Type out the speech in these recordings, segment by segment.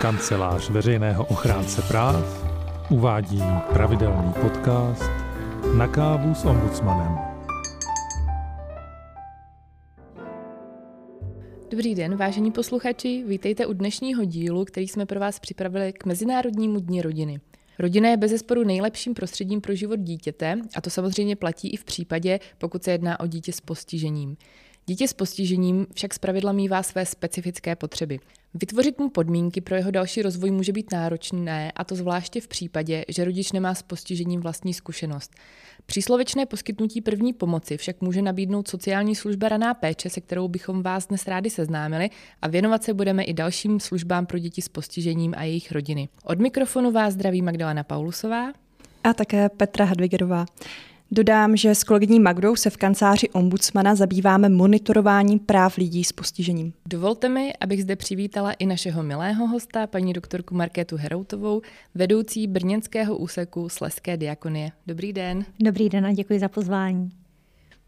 Kancelář veřejného ochránce práv uvádí pravidelný podcast Na kávu s ombudsmanem. Dobrý den, vážení posluchači, vítejte u dnešního dílu, který jsme pro vás připravili k Mezinárodnímu dní rodiny. Rodina je bezesporu nejlepším prostředím pro život dítěte a to samozřejmě platí i v případě, pokud se jedná o dítě s postižením. Dítě s postižením však zpravidla mývá své specifické potřeby. Vytvořit mu podmínky pro jeho další rozvoj může být náročné, a to zvláště v případě, že rodič nemá s postižením vlastní zkušenost. Příslovečné poskytnutí první pomoci však může nabídnout sociální služba raná péče, se kterou bychom vás dnes rádi seznámili a věnovat se budeme i dalším službám pro děti s postižením a jejich rodiny. Od mikrofonu vás zdraví Magdalena Paulusová a také Petra Hadvigerová. Dodám, že s kolegyní Magdou se v kanceláři ombudsmana zabýváme monitorováním práv lidí s postižením. Dovolte mi, abych zde přivítala i našeho milého hosta, paní doktorku Markétu Heroutovou, vedoucí brněnského úseku Sleské diakonie. Dobrý den. Dobrý den a děkuji za pozvání.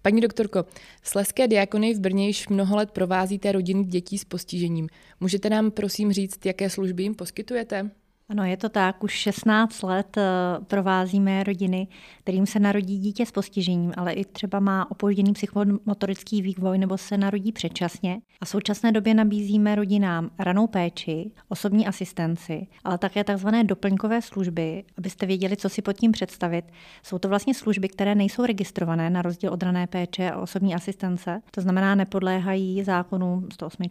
Paní doktorko, Sleské diakonie v Brně již mnoho let provázíte rodiny dětí s postižením. Můžete nám prosím říct, jaké služby jim poskytujete? Ano, je to tak. Už 16 let eh, provázíme rodiny, kterým se narodí dítě s postižením, ale i třeba má opožděný psychomotorický vývoj nebo se narodí předčasně. A v současné době nabízíme rodinám ranou péči, osobní asistenci, ale také tzv. doplňkové služby, abyste věděli, co si pod tím představit. Jsou to vlastně služby, které nejsou registrované na rozdíl od rané péče a osobní asistence. To znamená, nepodléhají zákonům 108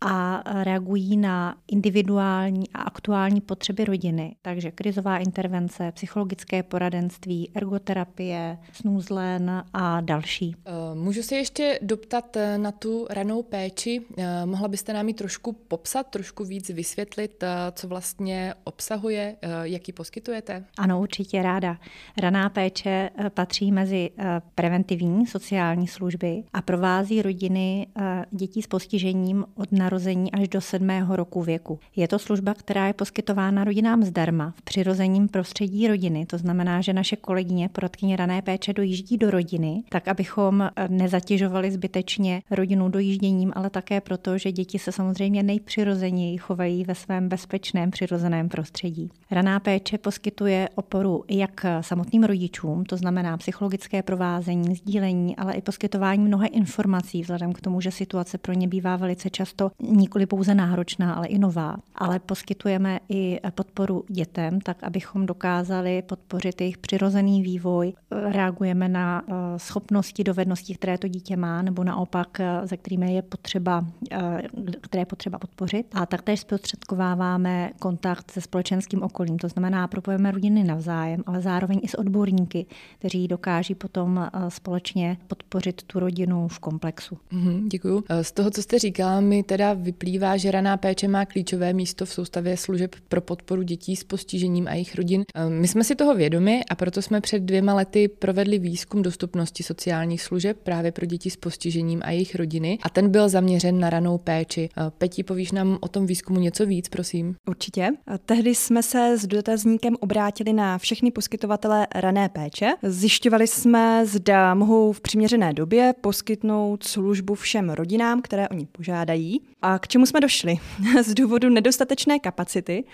a reagují na individuální a aktuální potřeby rodiny. Takže krizová intervence, psychologické poradenství, ergoterapie, snůzlen a další. Eh, můžu se ještě doptat eh, na tu ranou péči. Eh, mohla byste nám ji trošku popsat, trošku víc vysvětlit, co vlastně obsahuje, jaký poskytujete? Ano, určitě ráda. Raná péče patří mezi preventivní sociální služby a provází rodiny dětí s postižením od narození až do sedmého roku věku. Je to služba, která je poskytována rodinám zdarma v přirozením prostředí rodiny. To znamená, že naše kolegyně, poradkyně rané péče, dojíždí do rodiny, tak abychom eh, nezatěžovali zbytečně rodinu dojížděním, ale také proto, že děti se samozřejmě nejpřirozeněji chovají ve svém bezpečném přirozeném prostředí. Raná péče poskytuje oporu jak samotným rodičům, to znamená psychologické provázení, sdílení, ale i poskytování mnoha informací, vzhledem k tomu, že situace pro ně bývá velice často nikoli pouze náročná, ale i nová. Ale poskytujeme i podporu dětem, tak abychom dokázali podpořit jejich přirozený vývoj. Reagujeme na eh, schopnosti, dovednosti, které to dítě má, nebo naopak, eh, ze kterými je potřeba, eh, které je potřeba podpořit. A taktéž zprostředkováváme kontakt se společenským okolím, to znamená, propojeme rodiny navzájem, ale zároveň i s odborníky, kteří dokáží potom společně podpořit tu rodinu v komplexu. Mm, děkuju. Z toho, co jste říkala, mi teda vyplývá, že raná péče má klíčové místo v soustavě služeb pro podporu podporu dětí s postižením a jejich rodin. Ehm, my jsme si toho vědomi a proto jsme před dvěma lety provedli výzkum dostupnosti sociálních služeb právě pro děti s postižením a jejich rodiny a ten byl zaměřen na ranou péči. Ehm, Petí, povíš nám o tom výzkumu něco víc, prosím? Určitě. Tehdy jsme se s dotazníkem obrátili na všechny poskytovatele rané péče. Zjišťovali jsme, zda mohou v přiměřené době poskytnout službu všem rodinám, které oni požádají. A k čemu jsme došli? Z důvodu nedostatečné kapacity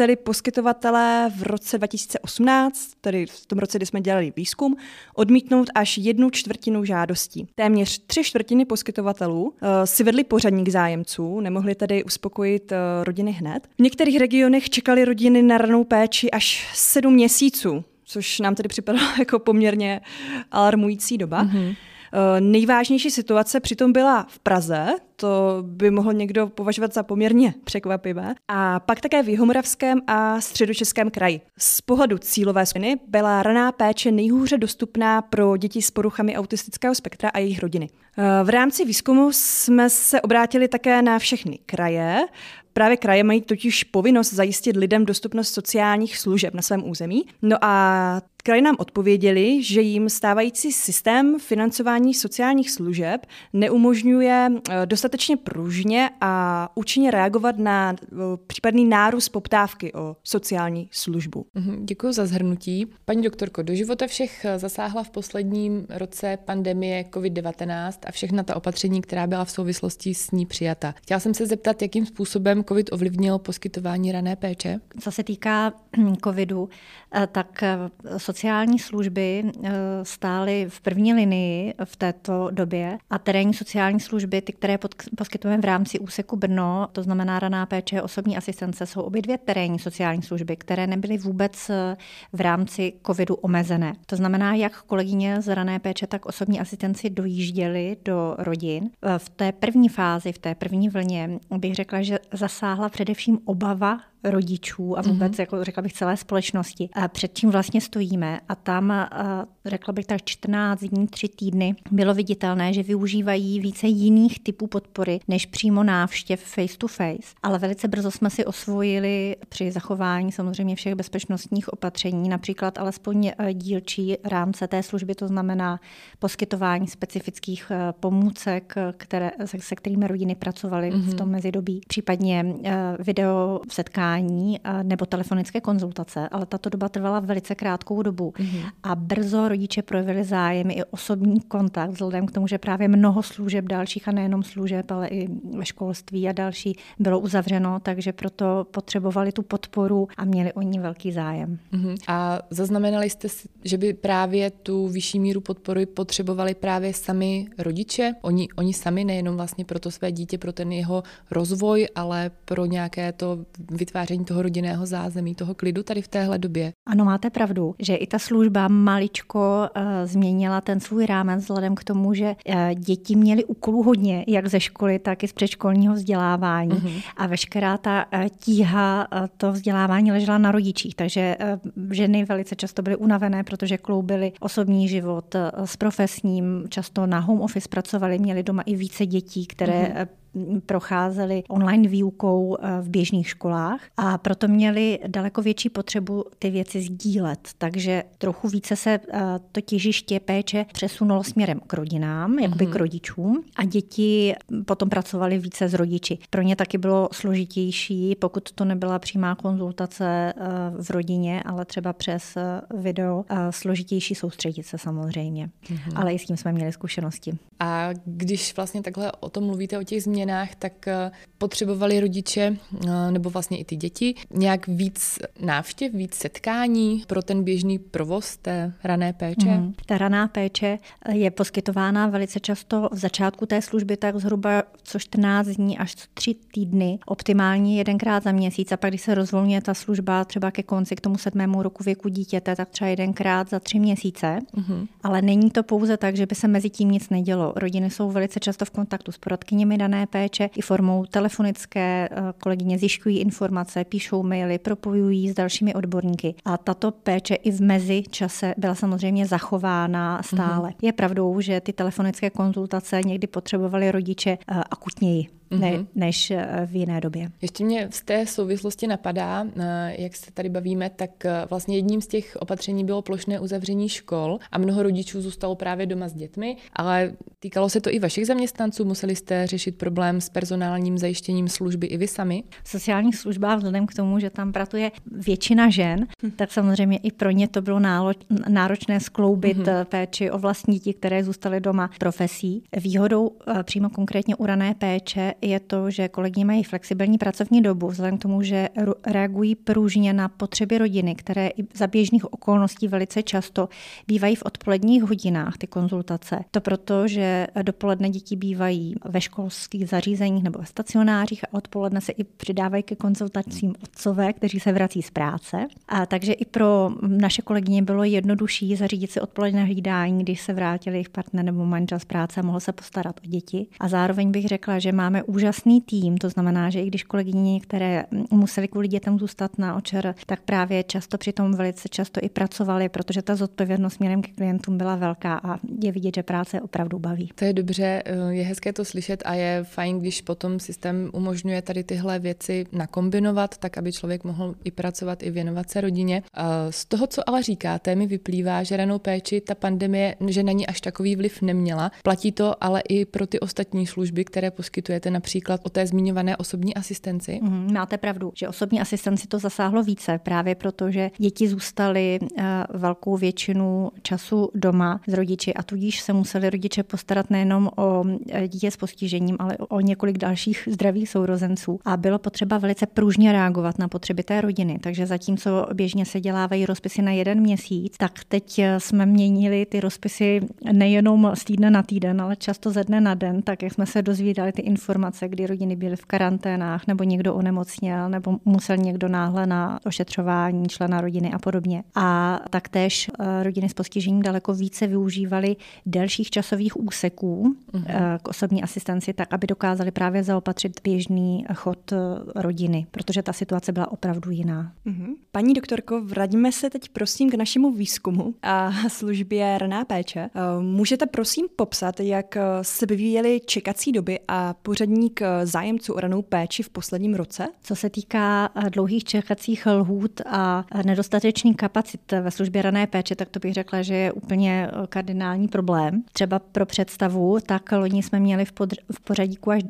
museli poskytovatelé v roce 2018, tedy v tom roce, kdy jsme dělali výzkum, odmítnout až jednu čtvrtinu žádostí. Téměř tři čtvrtiny poskytovatelů uh, si vedli pořadník zájemců, nemohli tedy uspokojit uh, rodiny hned. V některých regionech čekali rodiny na ranou péči až sedm měsíců, což nám tedy připadalo jako poměrně alarmující doba. Mm-hmm. Eh, nejvážnější situace přitom byla v Praze, to by mohl někdo považovat za poměrně překvapivé, a pak také v Jihomoravském a středočeském kraji. Z pohledu cílové skupiny byla raná péče nejhůře dostupná pro děti s poruchami autistického spektra a jejich rodiny. Eh, v rámci výzkumu jsme se obrátili také na všechny kraje, Právě kraje mají totiž povinnost zajistit lidem dostupnost sociálních služeb na svém území. No a Kraj nám odpověděli, že jim stávající systém financování sociálních služeb neumožňuje eh, dostatečně pružně a účinně reagovat na eh, případný nárůst poptávky o sociální službu. Mhm, Děkuji za zhrnutí. Paní doktorko, do života všech eh, zasáhla v posledním roce pandemie COVID-19 a všechna ta opatření, která byla v souvislosti s ní přijata. Chtěla jsem se zeptat, jakým způsobem COVID ovlivnil poskytování rané péče? Co se týká covidu, tak sociální služby eh, stály v první linii v této době a terénní sociální služby, ty, které poskytujeme v rámci úseku Brno, to znamená raná péče, osobní asistence, jsou obě dvě terénní sociální služby, které nebyly vůbec eh, v rámci covidu omezené. To znamená, jak kolegyně z rané péče, tak osobní asistenci dojížděli do rodin. Eh, v té první fázi, v té první vlně bych řekla, že zasáhla především obava rodičů a vůbec, mm-hmm. jako řekla bych, celé společnosti. A před čím vlastně stojíme. A tam, řekla bych tak 14 dní, 3 týdny, bylo viditelné, že využívají více jiných typů podpory, než přímo návštěv face to face. Ale velice brzo jsme si osvojili při zachování samozřejmě všech bezpečnostních opatření, například alespoň e, dílčí rámce té služby, to znamená poskytování specifických e, pomůcek, které, se kterými rodiny pracovaly mm-hmm. v mhm. tom mezidobí, případně e, video setkání nebo telefonické konzultace, ale tato doba trvala velice krátkou dobu. Mm-hmm. A brzo rodiče projevili zájem i osobní kontakt, vzhledem k tomu, že právě mnoho služeb dalších a nejenom služeb, ale i ve školství a další bylo uzavřeno, takže proto potřebovali tu podporu a měli o ní velký zájem. Mm-hmm. A zaznamenali jste, že by právě tu vyšší míru podpory potřebovali právě sami rodiče? Oni, oni sami nejenom vlastně pro to své dítě, pro ten jeho rozvoj, ale pro nějaké to vytváření toho rodinného zázemí, toho klidu tady v téhle době. Ano, máte pravdu, že i ta služba maličko uh, změnila ten svůj rámec vzhledem k tomu, že uh, děti měly úkolů hodně, jak ze školy, tak i z předškolního vzdělávání. Uh-huh. A veškerá ta uh, tíha, to vzdělávání ležela na rodičích, takže ženy velice často byly unavené, protože kloubily osobní život s profesním, často na home office pracovali, měli doma i více dětí, které uh-huh procházeli online výukou eh, v běžných školách a proto měli daleko větší potřebu ty věci sdílet. Takže trochu více se eh, to těžiště péče přesunulo směrem k rodinám, jakoby mm-hmm. k rodičům a děti potom pracovali více s rodiči. Pro ně taky bylo složitější, pokud to nebyla přímá konzultace eh, v rodině, ale třeba přes video, složitější soustředit se samozřejmě. Mm-hmm. Ale i s tím jsme měli zkušenosti. A když vlastně takhle o tom mluvíte, o těch změnách, změnách, tak eh, potřebovali rodiče, eh, nebo vlastně i ty děti, nějak víc návštěv, víc setkání pro ten běžný provoz té rané péče? Mm. Ta raná péče eh, je poskytována velice často v začátku té služby, tak zhruba co 14 dní až 3 týdny, optimálně jedenkrát za měsíc a pak, když se rozvolňuje ta služba třeba ke konci, k tomu sedmému roku věku dítěte, tak třeba jedenkrát za tři měsíce. Mm-hmm. Ale není to pouze tak, že by se mezi tím nic nedělo. Rodiny jsou velice často v kontaktu s porodkyněmi dané péče i formou telefonické. Eh, kolegyně zjišťují informace, píšou maily, propojují s dalšími odborníky. A tato péče i v mezi čase byla samozřejmě zachována stále. Mm-hmm. Je pravdou, že ty telefonické konzultace někdy potřebovali rodiče eh, akutněji ne, mm-hmm. než eh, v jiné době. Ještě mě v té souvislosti napadá, eh, jak se tady bavíme, tak eh, vlastně jedním z těch opatření bylo plošné uzavření škol a mnoho rodičů zůstalo právě doma s dětmi, ale týkalo se to i vašich zaměstnanců, museli jste řešit problém s personálním zajištěním služby i vy sami? V sociálních službách vzhledem k tomu, že tam pracuje většina žen, hm. tak samozřejmě i pro ně to bylo náročné skloubit mm-hmm. péči o vlastní děti, které zůstaly doma profesí. Výhodou přímo konkrétně urané péče je to, že kolegyně mají flexibilní pracovní dobu, vzhledem k tomu, že reagují pružně na potřeby rodiny, které i za běžných okolností velice často bývají v odpoledních hodinách, ty konzultace. To proto, že dopoledne děti bývají ve školských zařízeních nebo ve stacionářích a odpoledne se i přidávají ke konzultacím otcové, kteří se vrací z práce. A takže i pro naše kolegyně bylo jednodušší zařídit si odpoledne hlídání, když se vrátili jejich partner nebo manžel z práce a mohl se postarat o děti. A zároveň bych řekla, že máme úžasný tým, to znamená, že i když kolegyně, které museli kvůli dětem zůstat na očer, tak právě často přitom velice často i pracovali, protože ta zodpovědnost směrem k klientům byla velká a je vidět, že práce opravdu baví. To je dobře, eh, je hezké to slyšet a je fajn, když potom systém umožňuje tady tyhle věci nakombinovat, tak aby člověk mohl i pracovat, i věnovat se rodině. Z toho, co ale říkáte, mi vyplývá, že ranou péči ta pandemie, že na ní až takový vliv neměla. Platí to ale i pro ty ostatní služby, které poskytujete, například o té zmiňované osobní asistenci. Mm, máte pravdu, že osobní asistenci to zasáhlo více, právě proto, že děti zůstaly uh, velkou většinu času doma s rodiči a tudíž se museli rodiče postarat nejenom o eh, dítě s postižením, ale o několik dalších zdravých sourozenců. A bylo potřeba velice pružně reagovat na potřeby té rodiny. Takže zatímco běžně se dělávají rozpisy na jeden měsíc, tak teď eh, jsme měnili ty rozpisy nejenom z týdne na týden, ale často ze dne na den, tak jak jsme se dozvídali ty informace, kdy rodiny byly v karanténách, nebo někdo onemocněl, nebo musel někdo náhle na ošetřování člena rodiny a podobně. A taktéž eh, rodiny s postižením daleko více využívaly delších časových úseků uh-huh. k osobní asistenci, tak aby dokázali právě zaopatřit běžný chod rodiny, protože ta situace byla opravdu jiná. Uh-huh. Paní doktorko, vraťme se teď prosím k našemu výzkumu a službě raná péče. Eh, můžete prosím popsat, jak eh, se vyvíjely čekací doby a pořadník eh, zájemců o ranou péči v posledním roce? Co se týká dlouhých čekacích lhůt a nedostatečných kapacit ve službě rané péče, tak to bych řekla, že je úplně kardinální problém. Třeba pro představu, tak loni jsme měli v, podr- v pořadíku až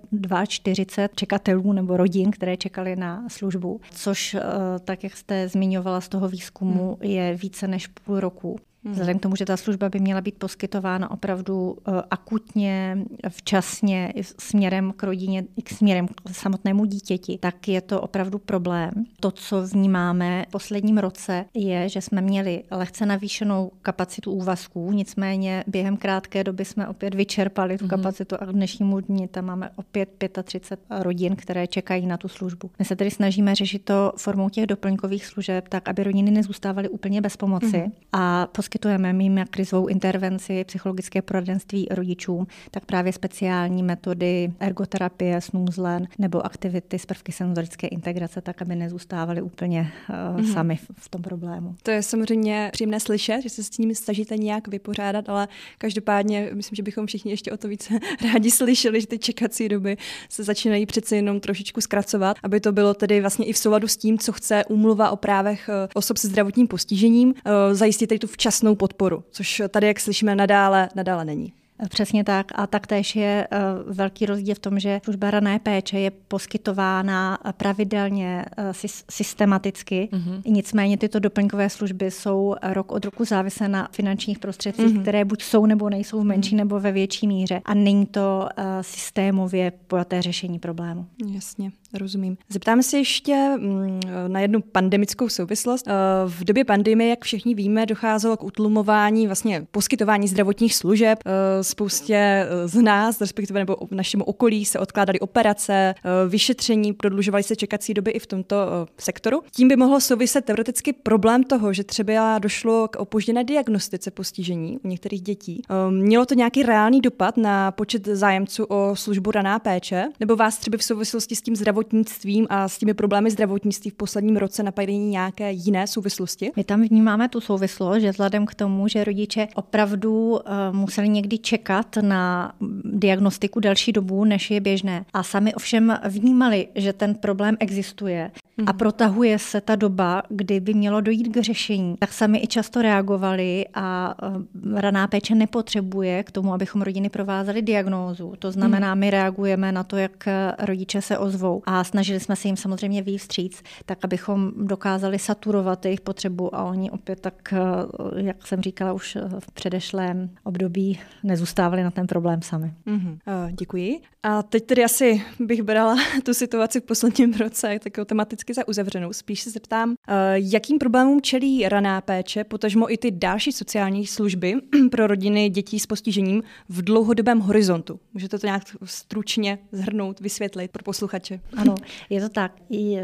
42 čekatelů nebo rodin, které čekali na službu, což, tak jak jste zmiňovala z toho výzkumu, hmm. je více než půl roku. Hmm. Vzhledem k tomu, že ta služba by měla být poskytována opravdu eh, akutně, včasně, směrem k rodině, i k směrem k samotnému dítěti, tak je to opravdu problém. To, co vnímáme v posledním roce, je, že jsme měli lehce navýšenou kapacitu úvazků, nicméně během krátké doby jsme opět vyčerpali tu hmm. kapacitu a k dnešnímu dni tam máme opět 35 rodin, které čekají na tu službu. My se tedy snažíme řešit to formou těch doplňkových služeb, tak aby rodiny nezůstávaly úplně bez pomoci hmm. a poskytujeme mým krizovou intervenci, psychologické poradenství rodičům, tak právě speciální metody ergoterapie, snůzlen nebo aktivity z prvky senzorické integrace, tak aby nezůstávali úplně uh, mm-hmm. sami v, v tom problému. To je samozřejmě příjemné slyšet, že se s tím snažíte nějak vypořádat, ale každopádně myslím, že bychom všichni ještě o to více rádi slyšeli, že ty čekací doby se začínají přece jenom trošičku zkracovat, aby to bylo tedy vlastně i v souladu s tím, co chce úmluva o právech eh, osob se zdravotním postižením, eh, zajistit tady tu včas jasnou podporu, což tady, jak slyšíme, nadále, nadále není. Přesně tak. A taktéž je eh, velký rozdíl v tom, že služba rané péče je poskytována pravidelně, eh, systematicky. Mm-hmm. Nicméně tyto doplňkové služby jsou rok od roku závislé na finančních prostředcích, mm-hmm. které buď jsou nebo nejsou v menší mm-hmm. nebo ve větší míře. A není to eh, systémově pojaté řešení problému. Jasně. Rozumím. Zeptám se ještě mm, na jednu pandemickou souvislost. V době pandemie, jak všichni víme, docházelo k utlumování vlastně poskytování zdravotních služeb spoustě eh, z nás, respektive nebo v našem okolí se odkládaly operace, eh, vyšetření, prodlužovaly se čekací doby i v tomto eh, sektoru. Tím by mohlo souviset teoreticky problém toho, že třeba došlo k opožděné diagnostice postižení u některých dětí. Mělo to nějaký reálný dopad na počet zájemců o službu raná péče? Nebo vás třeba v souvislosti s tím zdravotnictvím a s těmi problémy zdravotnictví v posledním roce napadají nějaké jiné souvislosti? My tam vnímáme tu souvislost, že vzhledem k tomu, že rodiče opravdu uh, museli někdy čekat na diagnostiku delší dobu, než je běžné. A sami ovšem vnímali, že ten problém existuje a mhm. protahuje se ta doba, kdy by mělo dojít k řešení, tak sami i často reagovali a eh, raná péče nepotřebuje k tomu, abychom rodiny provázeli diagnózu. To znamená, mhm. my reagujeme na to, jak rodiče se ozvou a snažili jsme se jim samozřejmě vstříc, tak abychom dokázali saturovat jejich potřebu a oni opět tak, eh, jak jsem říkala už v předešlém období, nezůstávali na ten problém sami. Mm-hmm. Děkuji. A teď tedy asi bych brala tu situaci v posledním roce takovou tematicky za uzavřenou. Spíš se zeptám, jakým problémům čelí raná péče, potažmo i ty další sociální služby pro rodiny dětí s postižením v dlouhodobém horizontu. Můžete to nějak stručně zhrnout, vysvětlit pro posluchače? Ano, je to tak.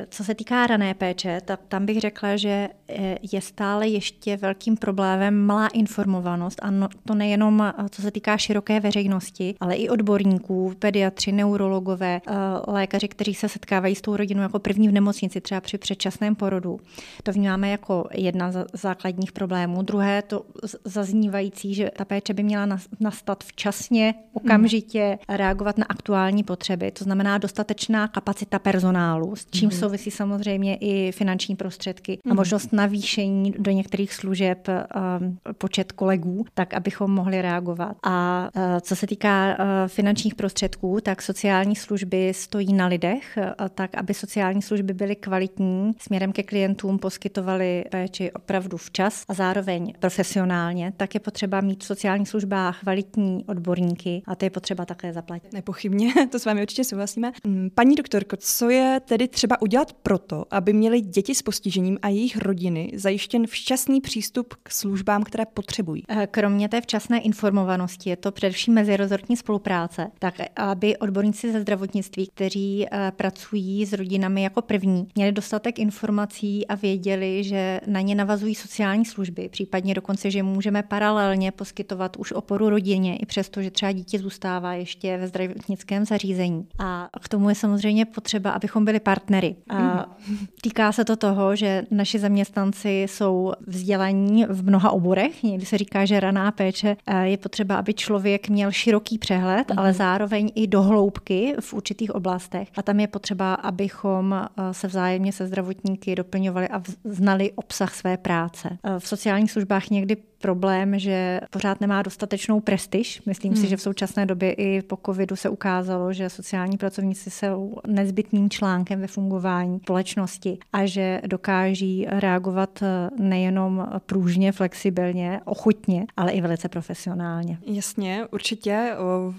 Co se týká rané péče, tak tam bych řekla, že e, je stále ještě velkým problémem malá informovanost a no, to nejenom co se týká široké veřejnosti, ale i odborníků, pediatrů, pediatři, neurologové, eh, lékaři, kteří se setkávají s tou rodinou jako první v nemocnici, třeba při předčasném porodu. To vnímáme jako jedna z základních problémů. Druhé to zaznívající, že ta péče by měla nastat včasně, okamžitě, reagovat na aktuální potřeby. To znamená dostatečná kapacita personálu, s čím mm. souvisí samozřejmě i finanční prostředky mm. a možnost navýšení do některých služeb um, počet kolegů, tak abychom mohli reagovat. A uh, co se týká uh, finančních prostředků, tak sociální služby stojí na lidech, uh, tak aby sociální služby byly kvalitní, směrem ke klientům poskytovaly péči opravdu včas a zároveň profesionálně, tak je potřeba mít v sociálních službách kvalitní odborníky a to je potřeba také zaplatit. Nepochybně, to s vámi určitě souhlasíme. Mm, paní doktorko, co je tedy třeba udělat proto, aby měli děti s postižením a jejich rodiny zajištěn včasný přístup k službám, které potřebují? Eh, kromě té včasné informovanosti je to především mezirezortní spolupráce, tak aby odborníci ze zdravotnictví, kteří eh, pracují s rodinami jako první, měli dostatek informací a věděli, že na ně navazují sociální služby, případně dokonce, že můžeme paralelně poskytovat už oporu rodině, i přesto, že třeba dítě zůstává ještě ve zdravotnickém zařízení. A k tomu je samozřejmě potřeba, abychom byli partnery. A mhm. týká se to toho, že naši zaměstnanci jsou vzdělaní v mnoha oborech. Někdy se říká, že raná péče eh, je potřeba, aby člověk měl široký přehled, ale mhm. zároveň i dohloubky v určitých oblastech. A tam je potřeba, abychom eh, se vzájemně se zdravotníky doplňovali a znali obsah své práce. Eh, v sociálních službách někdy problém, že pořád nemá dostatečnou prestiž. Myslím hmm. si, že v současné době i po covidu se ukázalo, že sociální pracovníci jsou nezbytným článkem ve fungování společnosti a že dokáží reagovat eh, nejenom průžně, flexibilně, ochutně, ale i velice profesionálně. Jasně, určitě.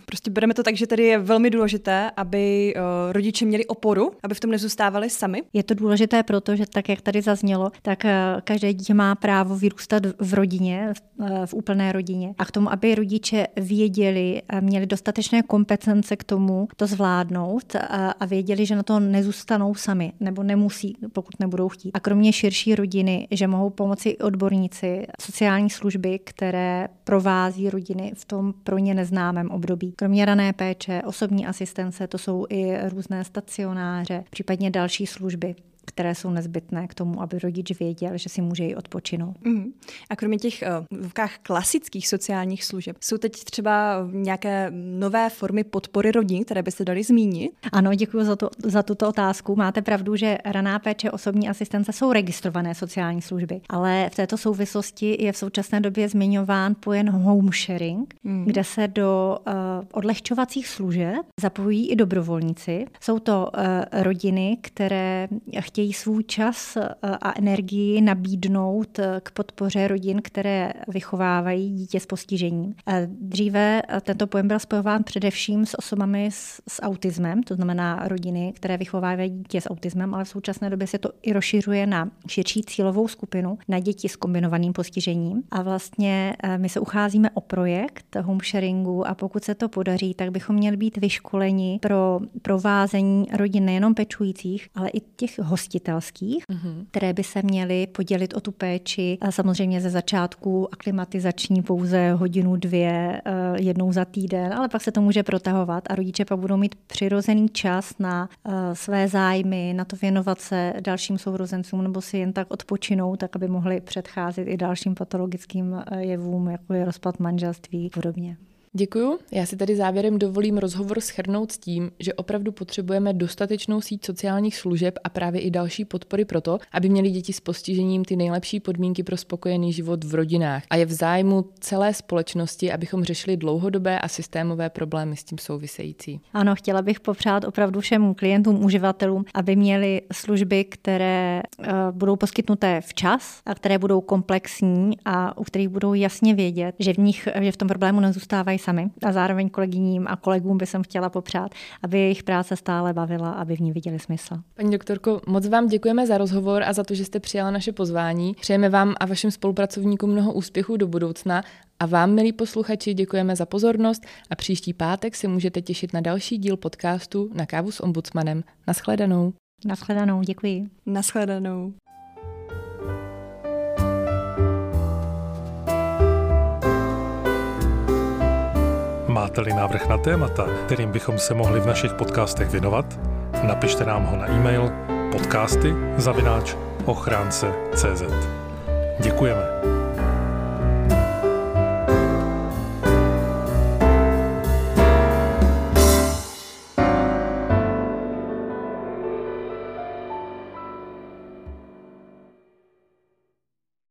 Prostě bereme to tak, že tady je velmi důležité, aby rodiče měli oporu, aby v tom nezůstávali sami. Je to důležité, protože tak, jak tady zaznělo, tak eh, každé dítě má právo vyrůstat v rodině, v úplné rodině. A k tomu, aby rodiče věděli, měli dostatečné kompetence k tomu to zvládnout a věděli, že na to nezůstanou sami nebo nemusí, pokud nebudou chtít. A kromě širší rodiny, že mohou pomoci odborníci, sociální služby, které provází rodiny v tom pro ně neznámém období. Kromě rané péče, osobní asistence, to jsou i různé stacionáře, případně další služby které jsou nezbytné k tomu, aby rodič věděl, že si může i odpočinout. Mm. A kromě těch uh, klasických sociálních služeb, jsou teď třeba nějaké nové formy podpory rodin, které byste dali zmínit? Ano, děkuji za, to, za tuto otázku. Máte pravdu, že raná péče, osobní asistence jsou registrované sociální služby, ale v této souvislosti je v současné době zmiňován pojem home sharing, mm. kde se do uh, odlehčovacích služeb zapojují i dobrovolníci. Jsou to uh, rodiny, které chtějí chtějí svůj čas eh, a energii nabídnout eh, k podpoře rodin, které vychovávají dítě s postižením. Dříve eh, tento pojem byl spojován především s osobami s, s autismem, to znamená rodiny, které vychovávají dítě s autismem, ale v současné době se to i rozšiřuje na širší cílovou skupinu, na děti s kombinovaným postižením. A vlastně my se ucházíme o projekt home sharingu a pokud se to podaří, tak bychom měli být vyškoleni pro provázení rodin nejenom pečujících, ale i těch hostů hostitelských, mm-hmm. které by se měly podělit o tu péči. A samozřejmě ze začátku aklimatizační pouze hodinu, dvě, eh, jednou za týden, ale pak se to může protahovat a rodiče pak budou mít přirozený čas na eh, své zájmy, na to věnovat se dalším sourozencům nebo si jen tak odpočinout, tak aby mohli předcházet i dalším patologickým eh, jevům, jako je rozpad manželství a podobně. Děkuju. Já si tady závěrem dovolím rozhovor schrnout s tím, že opravdu potřebujeme dostatečnou síť sociálních služeb a právě i další podpory pro to, aby měli děti s postižením ty nejlepší podmínky pro spokojený život v rodinách. A je v zájmu celé společnosti, abychom řešili dlouhodobé a systémové problémy s tím související. Ano, chtěla bych popřát opravdu všem klientům, uživatelům, aby měli služby, které uh, budou poskytnuté včas a které budou komplexní a u kterých budou jasně vědět, že v nich, že v tom problému nezůstávají sami. A zároveň kolegyním a kolegům by jsem chtěla popřát, aby jejich práce stále bavila, aby v ní viděli smysl. Paní doktorko, moc vám děkujeme za rozhovor a za to, že jste přijala naše pozvání. Přejeme vám a vašim spolupracovníkům mnoho úspěchů do budoucna a vám, milí posluchači, děkujeme za pozornost a příští pátek se můžete těšit na další díl podcastu Na kávu s ombudsmanem. Naschledanou. Naschledanou, děkuji. Naschledanou. Máte-li návrh na témata, kterým bychom se mohli v našich podcastech věnovat, napište nám ho na e-mail podcasty zavináč ochránce.cz. Děkujeme.